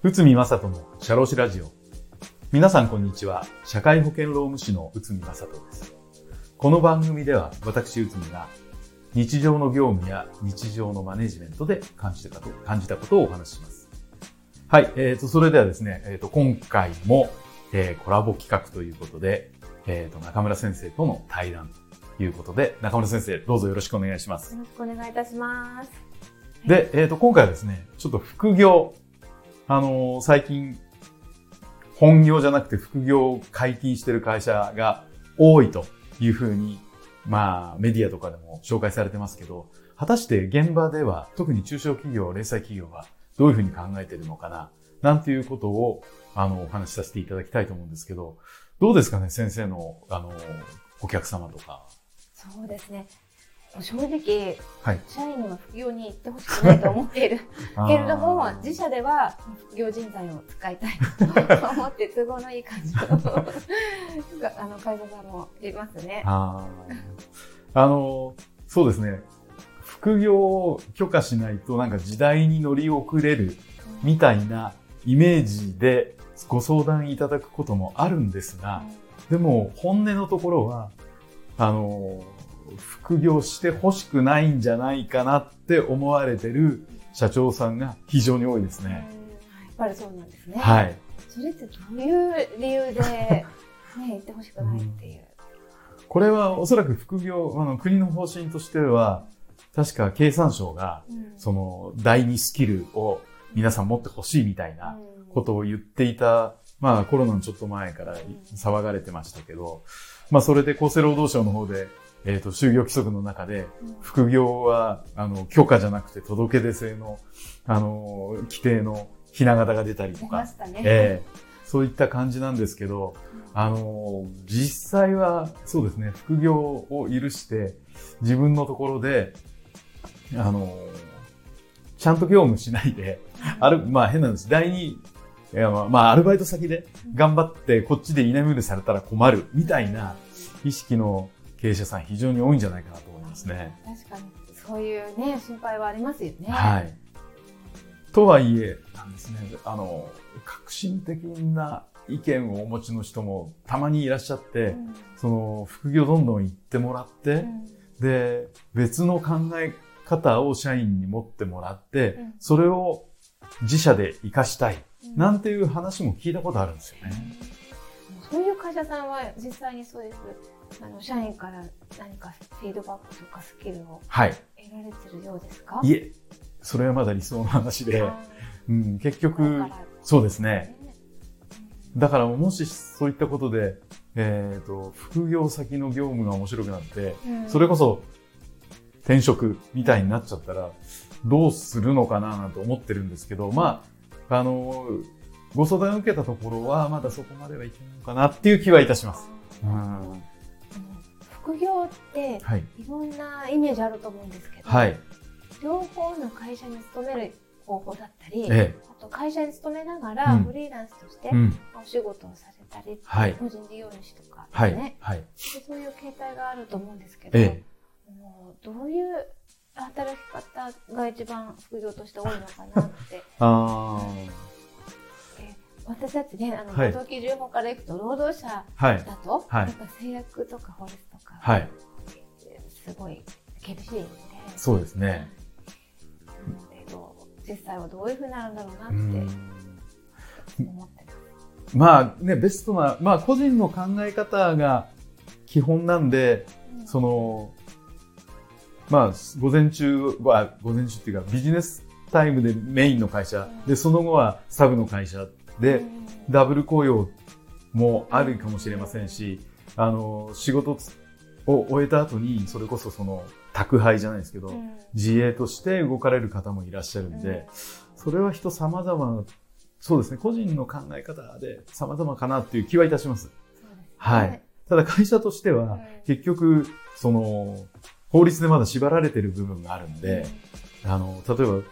内海正人の社労士ラジオ。皆さんこんにちは。社会保険労務士の内海正人です。この番組では私内海が日常の業務や日常のマネジメントで感じたこと感じたことをお話しします。はい。えっ、と、それではですね、えっ、と、今回も、えーコラボ企画ということで、えっ、と、中村先生との対談ということで、中村先生、どうぞよろしくお願いします。よろしくお願いいたします。で、えっ、と、今回はですね、ちょっと副業、あの最近、本業じゃなくて副業を解禁してる会社が多いというふうに、まあ、メディアとかでも紹介されてますけど、果たして現場では、特に中小企業、零細企業はどういうふうに考えてるのかな、なんていうことを、あの、お話しさせていただきたいと思うんですけど、どうですかね、先生の、あの、お客様とか。そうですね。正直、はい。社員は副業に行ってほしくないと思っている けれども自社では副業人材を使いたいと思って都合のいい感じの あの会社さんもいますね。あの、そうですね。副業を許可しないとなんか時代に乗り遅れるみたいなイメージでご相談いただくこともあるんですが、でも本音のところは、あの、副業して欲しくないんじゃないかなって思われてる社長さんが非常に多いですうんやっね。ぱりそうなんですね。はい。それってどういう理由で、ね、行ってほしくないっていう。これはおそらく副業、あの国の方針としては、確か経産省がうんその第二スキルを皆さん持ってほしいみたいなことを言っていた、まあコロナのちょっと前から騒がれてましたけど、まあそれで厚生労働省の方で、えっ、と、就業規則の中で、うん副業は、あの、許可じゃなくて届け出制の、あの、規定のひな形が出たりとか、ね。ええそういった感じなんですけど、あの、実際は、そうですね、副業を許して、自分のところで、あの、ちゃんと業務しないで、ある、まあ変なんです。第二、いやまあ、まあ、アルバイト先で頑張って、こっちで居眠りされたら困る、みたいな意識の経営者さん非常に多いんじゃないかなと思いますね。確かに、そういうね、心配はありますよね。はい。とはいえ、なんですね、あの、革新的な意見をお持ちの人もたまにいらっしゃって、うんその副業どんどん行ってもらって、うんで、別の考え方を社員に持ってもらって、うんそれを自社で活かしたい、うんなんていう話も聞いたことあるんですよね。そういう会社さんは実際にそういうあの社員から何かフィードバックとかスキルをはい。得られてるようですか？いえ、それはまだ理想の話で、あうん、結ー局そうですね。ねだからもしそういったことで、えっ、と、副業先の業務が面白くなって、うんそれこそ転職みたいになっちゃったら、どうするのかななんて思ってるんですけど、まあ、あの、ご相談を受けたところは、まだそこまではいけないのかなっていう気はいたします。うん。副業ってはい。いろんなイメージあると思うんですけど、はい。両方の会社に勤める方法だったり、えあと会社に勤めながらうんフリーランスとしてえ。うん。お仕事をされたり、はい個人事業主とかはですね、い。はい。でそういう形態があると思うんですけど、えもうどういう働き方が一番副業として多いのかなってえ。あえ私たちねあの、はい労働基準法からいくと労働者。だと、はいやっぱ制約とか法律とか、はい。すごい厳しいんでそうですね。実際はどういうふうになるんだろうなうってん思ってます。まあね、ベストな、まあ個人の考え方が基本なんで、その、まあ、午前中は、午前中っていうかビジネスタイムでメインの会社、で、その後はサブの会社で、ダブル雇用もあるかもしれませんし、あの、仕事を終えた後に、それこそその、宅配じゃないですけど、うん。自営として動かれる方もいらっしゃるんで、それは人様々、そうですね、個人の考え方で様々かなっていう気はいたします。はい。ただ会社としては、うん。結局、その、法律でまだ縛られてる部分があるんで、あの、例えば、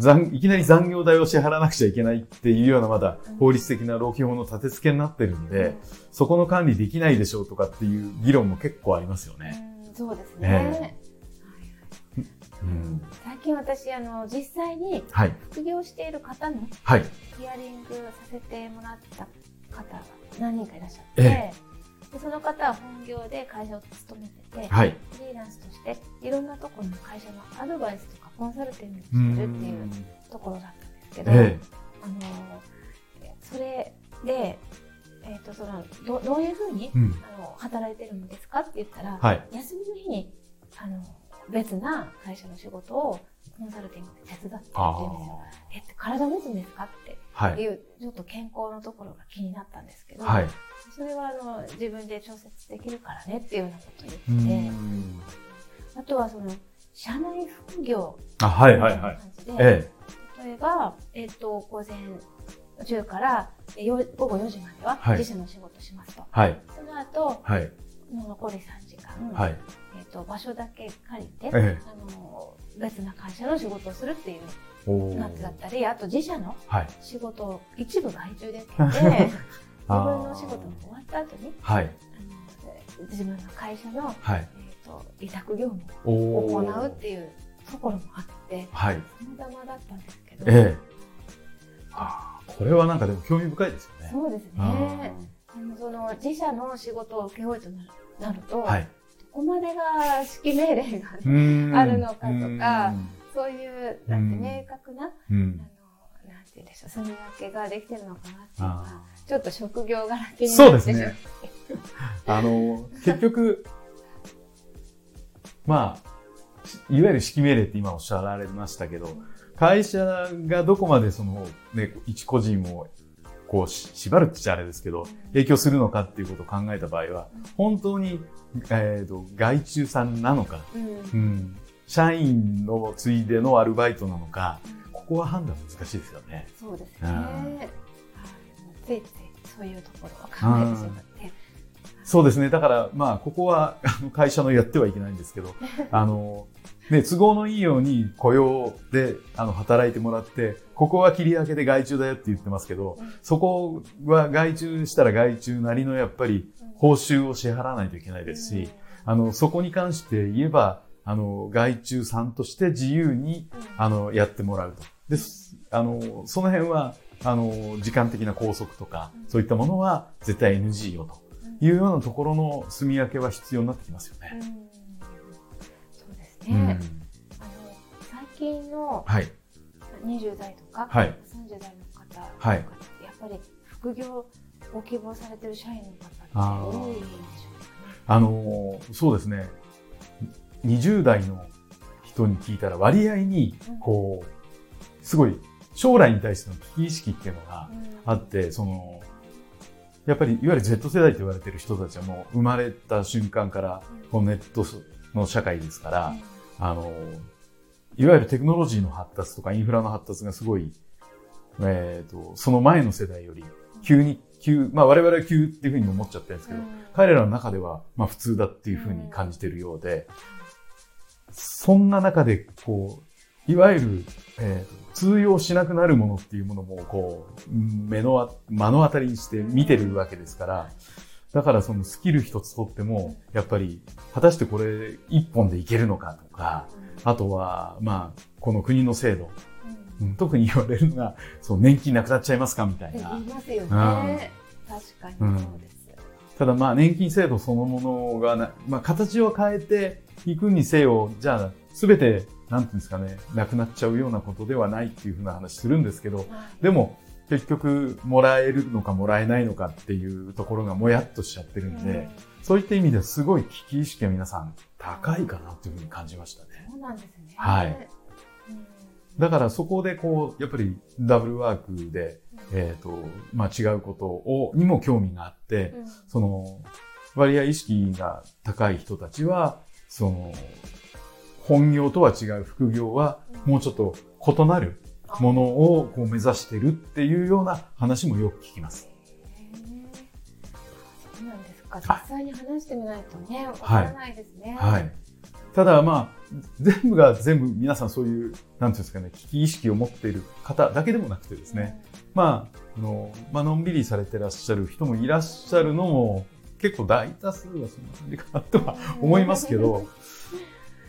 残いきなり残業代を支払わなくちゃいけないっていうようなまだ法律的な労基法の立て付けになってるんで、そこの管理できないでしょうとかっていう議論も結構ありますよね。うんそうですね。えはいはいうん。最近私私あの実際にはい。副業している方のはい。ヒアリングさせてもらった方が何人かいらっしゃって、えでその方は本業で会社を勤めてて、はい。フリーランスとしていろんなところの会社のアドバイスとかコンサルティングをうしてるっていうん。ところだったんですけど、えあのそれで、えー、とそのどどういうふうにえ。うん。あの働いてるんですかって言ったら、はい。休みの日にあの別な会社の仕事をコンサルティングで手伝ってるってあ言うんですよ。あ。えって体持つんですかってはい。いうちょっと健康のところが気になったんですけど、はい。それはあの自分で調節できるからねっていうようなことをう言って。あとはその社内副業あ、はいみたなはいいはい。感じで、え例えば、えっと午前中からえよ午後4時までははい自社の仕事しますと、え。はい。その後はい。残り3時間、はい。えっと場所だけ借りて、えあの別な会社の仕事をするっていうえ。おやつだったりあと自社のはい。仕事を一部外注で受けて 自分の仕事が終わった後にはい。あの自分の会社の、はい。えー、と委託業務おをお。行うっていうところもあってはい。様々だったんですけど、ええ。ああ、これはなんかでも興味深いですよね。そうですねああのその自社の仕事を請け負いとなるなると、あはい。どこまでが指揮命令がね、うん。あるのかとかうん。そういうなんて明確な、うん。あのなんて言うんでしょう住み分けができてるのかなっていうのがあちょっと職業柄気ーにそうですねなってしまって。あの、結局、まあ、いわゆる指揮命令って今おっしゃられましたけど、会社がどこまでその、ね、一個人をこうし縛るって言っちゃあれですけど、影響するのかっていうことを考えた場合は、本当に、えー、と外注さんなのか、うんうん、社員のついでのアルバイトなのか、ここは判断難しいですよね。そうですね。ついついそういうところを考えてしまって。そうですね。だから、まあ、ここは、会社のやってはいけないんですけど、あの、ね、都合のいいように雇用で、あの、働いてもらって、ここは切り分けで外注だよって言ってますけど、うんそこは外注したら外注なりのやっぱり報酬を支払わないといけないですし、あの、そこに関して言えば、あの、外注さんとして自由に、あの、やってもらうと。で、すあの、その辺は、あの、時間的な拘束とか、そういったものは絶対 NG よというようなところの住み分けは必要になってきますよね。うんそうですうんね。あの最近のはい。20代とかはい。30代の方とかはいやっぱり副業を希望されてる社員の方って多いんでしょうかね。あの、そうですね。20代の人に聞いたら割合にうん、こう、すごい将来に対しての危機意識っていうのがうんあって、その、やっぱりいわゆる Z 世代と言われてる人たちはもう生まれた瞬間からこのネットの社会ですから、あの、いわゆるテクノロジーの発達とかインフラの発達がすごい、えっ、と、その前の世代より急に、急、まあ我々は急っていうふうに思っちゃってるんですけど、うん。彼らの中ではまあ普通だっていうふうに感じてるようで、そんな中で、こう、いわゆる、えーと通用しなくなるものっていうものも、こう、うん目のあ、目の当たりにして見てるわけですから、だからそのスキル一つとっても、やっぱり、果たしてこれ一本でいけるのかとか、あとは、まあ、この国の制度、うんうん特に言われるのが、そう、年金なくなっちゃいますかみたいな言い。ますよね。確かにそうです。ただまあ年金制度そのものがな、まあ形を変えていくにせよ、じゃあすべて、なんていうんですかね、なくなっちゃうようなことではないっていうふうな話するんですけど、はいでも結局もらえるのかもらえないのかっていうところがもやっとしちゃってるんで、そういった意味ではすごい危機意識が皆さん高いかなというふうに感じましたね。そうなんですね。はいうん。だからそこでこう、やっぱりダブルワークで、えっ、と、まあ違うことを、にも興味があって、うんその、割合意識が高い人たちは、その、本業とは違う副業は、もうちょっと異なるものをこう目指してるっていうような話もよく聞きます。そうなんですか。はい実際に話してみないとね、わからないですね。はい。ただまあ、全部が全部皆さんそういう、なんていうんですかね、危機意識を持っている方だけでもなくてですね、まあ、あの、まあのんびりされてらっしゃる人もいらっしゃるのも、結構大多数はそんな感じかなとは思いますけど、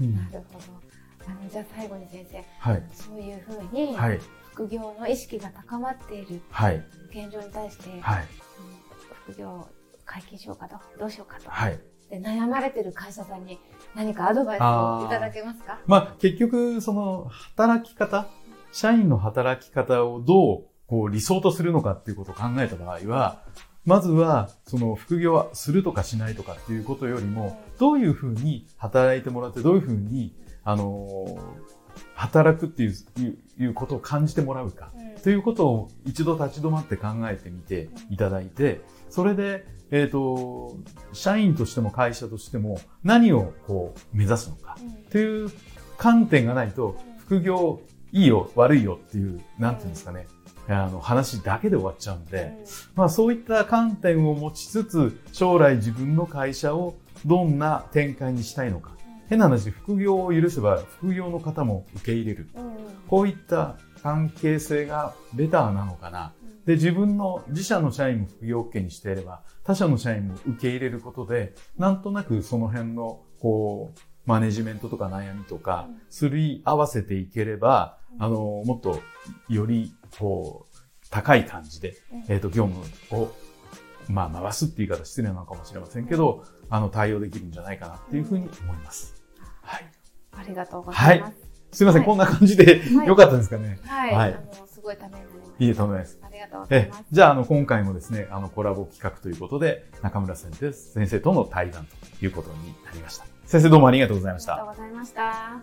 うんなるほど。あのじゃあ最後に先生、はい。そういうふうにはい。副業の意識が高まっているはい。現状に対して、はい。うん副業解禁しようかとどうしようかと、はい。で悩まれてる会社さんに何かアドバイスをいただけますか？まあ、結局、その、働き方、社員の働き方をどう、こう、理想とするのかっていうことを考えた場合は、まずは、その、副業はするとかしないとかっていうことよりも、どういうふうに働いてもらって、どういうふうに、あのー働くっていう、いういうことを感じてもらうか。うんということを一度立ち止まって考えてみていただいて、それで、えっ、と、社員としても会社としても何をこう目指すのか。うんという観点がないと、副業いいよ、悪いよっていう、なんていうんですかね、あの話だけで終わっちゃうんで、まあそういった観点を持ちつつ、将来自分の会社をどんな展開にしたいのか。変な話、副業を許せば副業の方も受け入れる。うんうんこういった関係性がベターなのかな。で、自分の自社の社員も副業 OK にしていれば、他社の社員も受け入れることで、なんとなくその辺の、こう、マネジメントとか悩みとかうん、すり合わせていければ、うんあの、もっと、より、こう、高い感じで、うんえっ、と、業務を、まあ、回すっていう言い方失礼なのかもしれませんけど、あの、対応できるんじゃないかなっていうふうに思います。はい。ありがとうございます。すいません、はいこんな感じではいよかったですかね。はい、はいあのすごいためになりましいいいです。た。ありがとうございえます。じゃあ、あの、今回もですね、あの、コラボ企画ということで、中村先生先生との対談ということになりました。先生どうもありがとうございましたありがと。うございました。